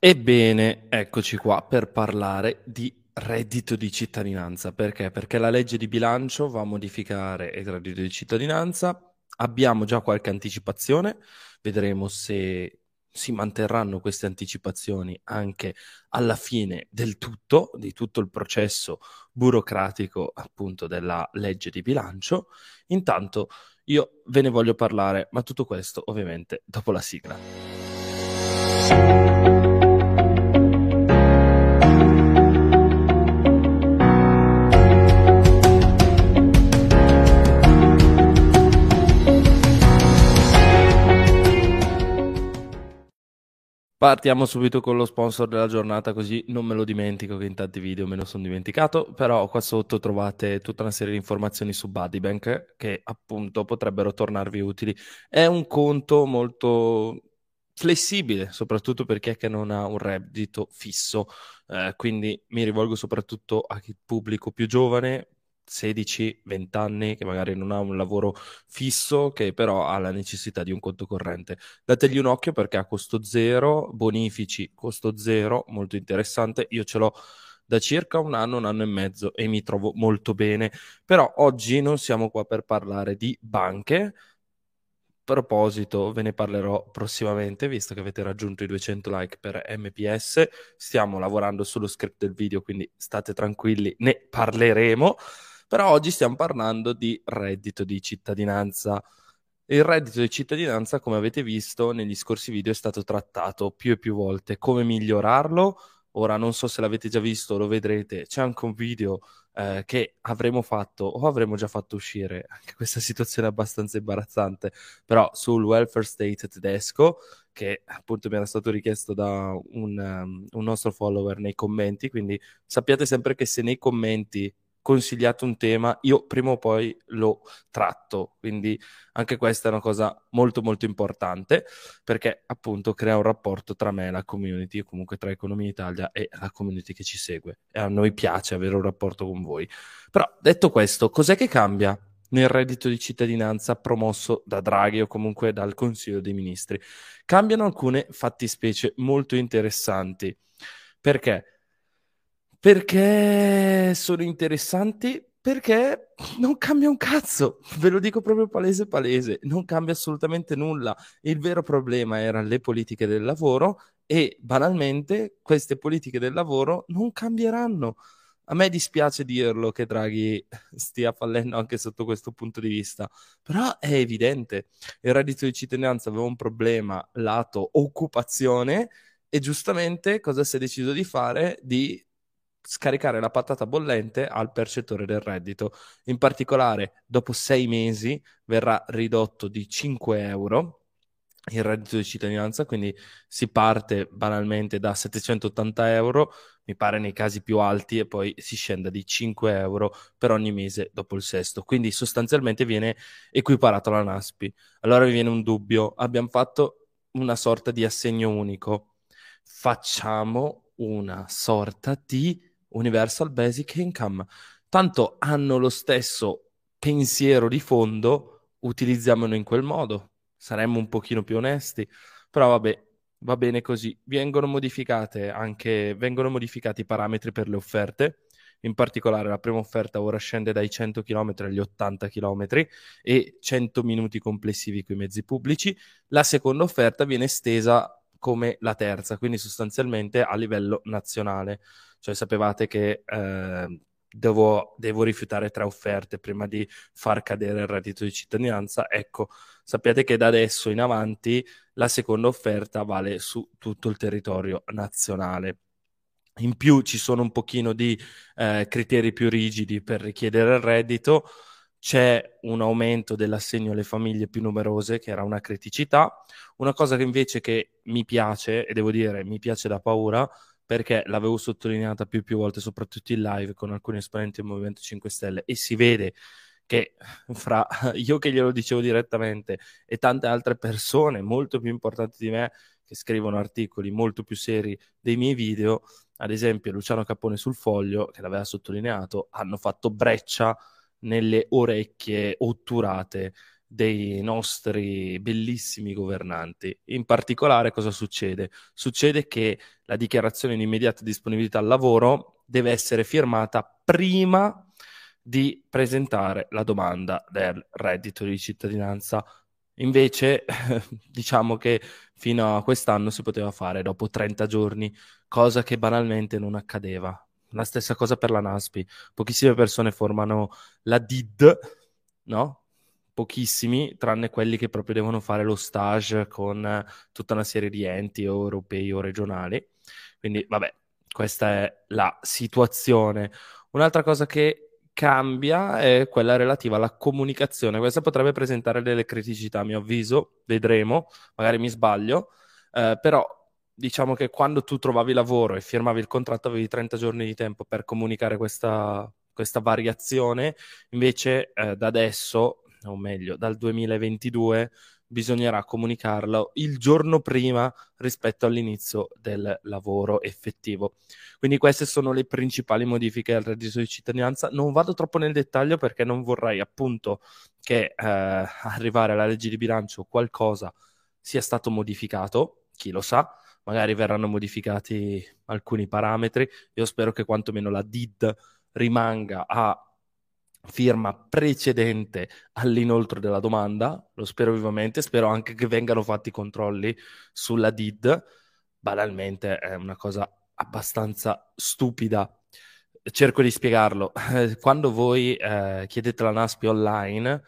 Ebbene, eccoci qua per parlare di reddito di cittadinanza. Perché? Perché la legge di bilancio va a modificare il reddito di cittadinanza. Abbiamo già qualche anticipazione, vedremo se si manterranno queste anticipazioni anche alla fine del tutto, di tutto il processo burocratico appunto della legge di bilancio. Intanto io ve ne voglio parlare, ma tutto questo ovviamente dopo la sigla. Partiamo subito con lo sponsor della giornata, così non me lo dimentico che in tanti video me lo sono dimenticato, però qua sotto trovate tutta una serie di informazioni su Buddybank che appunto potrebbero tornarvi utili. È un conto molto flessibile, soprattutto per chi è che non ha un reddito fisso, eh, quindi mi rivolgo soprattutto a chi pubblico più giovane, 16-20 anni, che magari non ha un lavoro fisso, che però ha la necessità di un conto corrente. Dategli un occhio perché a costo zero, bonifici costo zero, molto interessante. Io ce l'ho da circa un anno, un anno e mezzo e mi trovo molto bene. Però oggi non siamo qua per parlare di banche. A proposito, ve ne parlerò prossimamente, visto che avete raggiunto i 200 like per MPS. Stiamo lavorando sullo script del video, quindi state tranquilli, ne parleremo. Però oggi stiamo parlando di reddito di cittadinanza. Il reddito di cittadinanza, come avete visto negli scorsi video, è stato trattato più e più volte. Come migliorarlo? Ora non so se l'avete già visto, lo vedrete. C'è anche un video eh, che avremo fatto o avremo già fatto uscire. Anche questa situazione è abbastanza imbarazzante, però sul welfare state tedesco, che appunto mi era stato richiesto da un, um, un nostro follower nei commenti. Quindi sappiate sempre che se nei commenti consigliato un tema, io prima o poi lo tratto. Quindi anche questa è una cosa molto molto importante perché appunto crea un rapporto tra me e la community, o comunque tra Economia Italia e la community che ci segue. E a noi piace avere un rapporto con voi. Però detto questo, cos'è che cambia? nel reddito di cittadinanza promosso da Draghi o comunque dal Consiglio dei Ministri. Cambiano alcune fattispecie molto interessanti. Perché? Perché sono interessanti? Perché non cambia un cazzo, ve lo dico proprio palese palese, non cambia assolutamente nulla. Il vero problema erano le politiche del lavoro e banalmente queste politiche del lavoro non cambieranno. A me dispiace dirlo che Draghi stia fallendo anche sotto questo punto di vista, però è evidente. Il reddito di cittadinanza aveva un problema lato occupazione e giustamente cosa si è deciso di fare? Di scaricare la patata bollente al percettore del reddito. In particolare, dopo sei mesi verrà ridotto di 5 euro il reddito di cittadinanza, quindi si parte banalmente da 780 euro, mi pare nei casi più alti, e poi si scende di 5 euro per ogni mese dopo il sesto. Quindi sostanzialmente viene equiparato alla NASPI. Allora mi viene un dubbio, abbiamo fatto una sorta di assegno unico, facciamo una sorta di Universal Basic Income. Tanto hanno lo stesso pensiero di fondo, utilizziamolo in quel modo. Saremmo un pochino più onesti, però vabbè, va bene così. Vengono modificate anche vengono modificati i parametri per le offerte. In particolare, la prima offerta ora scende dai 100 km agli 80 km e 100 minuti complessivi con i mezzi pubblici. La seconda offerta viene estesa come la terza, quindi sostanzialmente a livello nazionale. Cioè sapevate che eh, devo, devo, rifiutare tre offerte prima di far cadere il reddito di cittadinanza. Ecco, sappiate che da adesso in avanti la seconda offerta vale su tutto il territorio nazionale. In più ci sono un pochino di eh, criteri più rigidi per richiedere il reddito c'è un aumento dell'assegno alle famiglie più numerose, che era una criticità. Una cosa che invece che mi piace, e devo dire mi piace da paura, perché l'avevo sottolineata più e più volte, soprattutto in live con alcuni esponenti del Movimento 5 Stelle, e si vede che fra io che glielo dicevo direttamente e tante altre persone molto più importanti di me che scrivono articoli molto più seri dei miei video, ad esempio Luciano Capone sul foglio, che l'aveva sottolineato, hanno fatto breccia nelle orecchie otturate dei nostri bellissimi governanti. In particolare cosa succede? Succede che la dichiarazione di immediata disponibilità al lavoro deve essere firmata prima di presentare la domanda del reddito di cittadinanza. Invece, diciamo che fino a quest'anno si poteva fare dopo 30 giorni, cosa che banalmente non accadeva. La stessa cosa per la NASPI. Pochissime persone formano la DID, no? Pochissimi, tranne quelli che proprio devono fare lo stage con tutta una serie di enti europei o regionali. Quindi, vabbè, questa è la situazione. Un'altra cosa che cambia è quella relativa alla comunicazione. Questa potrebbe presentare delle criticità, a mio avviso, vedremo, magari mi sbaglio, eh, però diciamo che quando tu trovavi lavoro e firmavi il contratto avevi 30 giorni di tempo per comunicare questa, questa variazione, invece eh, da adesso, o meglio, dal 2022 bisognerà comunicarlo il giorno prima rispetto all'inizio del lavoro effettivo. Quindi queste sono le principali modifiche al reddito di cittadinanza. Non vado troppo nel dettaglio perché non vorrei appunto che eh, arrivare alla legge di bilancio qualcosa sia stato modificato, chi lo sa, magari verranno modificati alcuni parametri. Io spero che quantomeno la DID rimanga a firma precedente all'inoltro della domanda, lo spero vivamente, spero anche che vengano fatti controlli sulla DID, banalmente è una cosa abbastanza stupida. Cerco di spiegarlo. Quando voi eh, chiedete la NASPI online,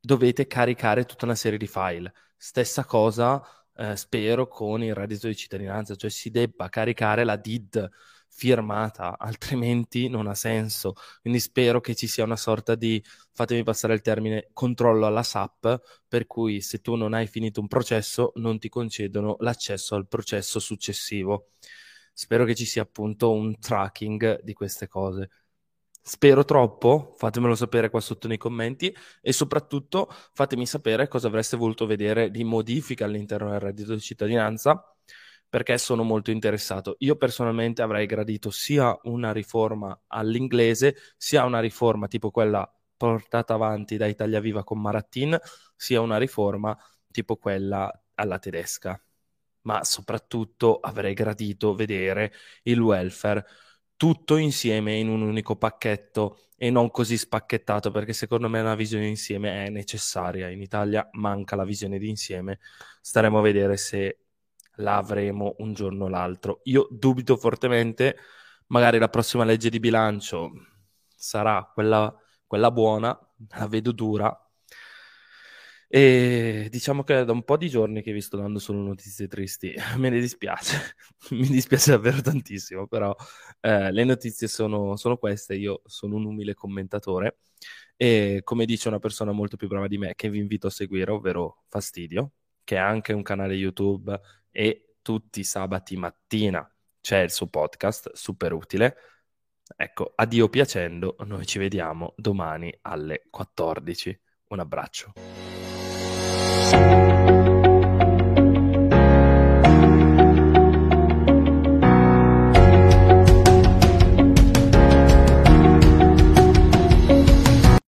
dovete caricare tutta una serie di file. Stessa cosa, eh, spero, con il reddito di cittadinanza, cioè si debba caricare la DID firmata, altrimenti non ha senso. Quindi spero che ci sia una sorta di, fatemi passare il termine, controllo alla SAP, per cui se tu non hai finito un processo non ti concedono l'accesso al processo successivo. Spero che ci sia appunto un tracking di queste cose. Spero troppo, fatemelo sapere qua sotto nei commenti e soprattutto fatemi sapere cosa avreste voluto vedere di modifica all'interno del reddito di cittadinanza perché sono molto interessato. Io personalmente avrei gradito sia una riforma all'inglese, sia una riforma tipo quella portata avanti da Italia Viva con Marattin, sia una riforma tipo quella alla tedesca. Ma soprattutto avrei gradito vedere il welfare tutto insieme in un unico pacchetto e non così spacchettato perché secondo me una visione insieme è necessaria. In Italia manca la visione di insieme. Staremo a vedere se la avremo un giorno o l'altro. Io dubito fortemente, magari la prossima legge di bilancio sarà quella, quella buona, la vedo dura. E diciamo che è da un po' di giorni che vi sto dando solo notizie tristi, me ne dispiace, mi dispiace davvero tantissimo, però eh, le notizie sono, sono queste, io sono un umile commentatore e come dice una persona molto più brava di me che vi invito a seguire, ovvero Fastidio, che ha anche un canale YouTube e tutti i sabati mattina c'è il suo podcast, super utile. Ecco, addio piacendo, noi ci vediamo domani alle 14. Un abbraccio.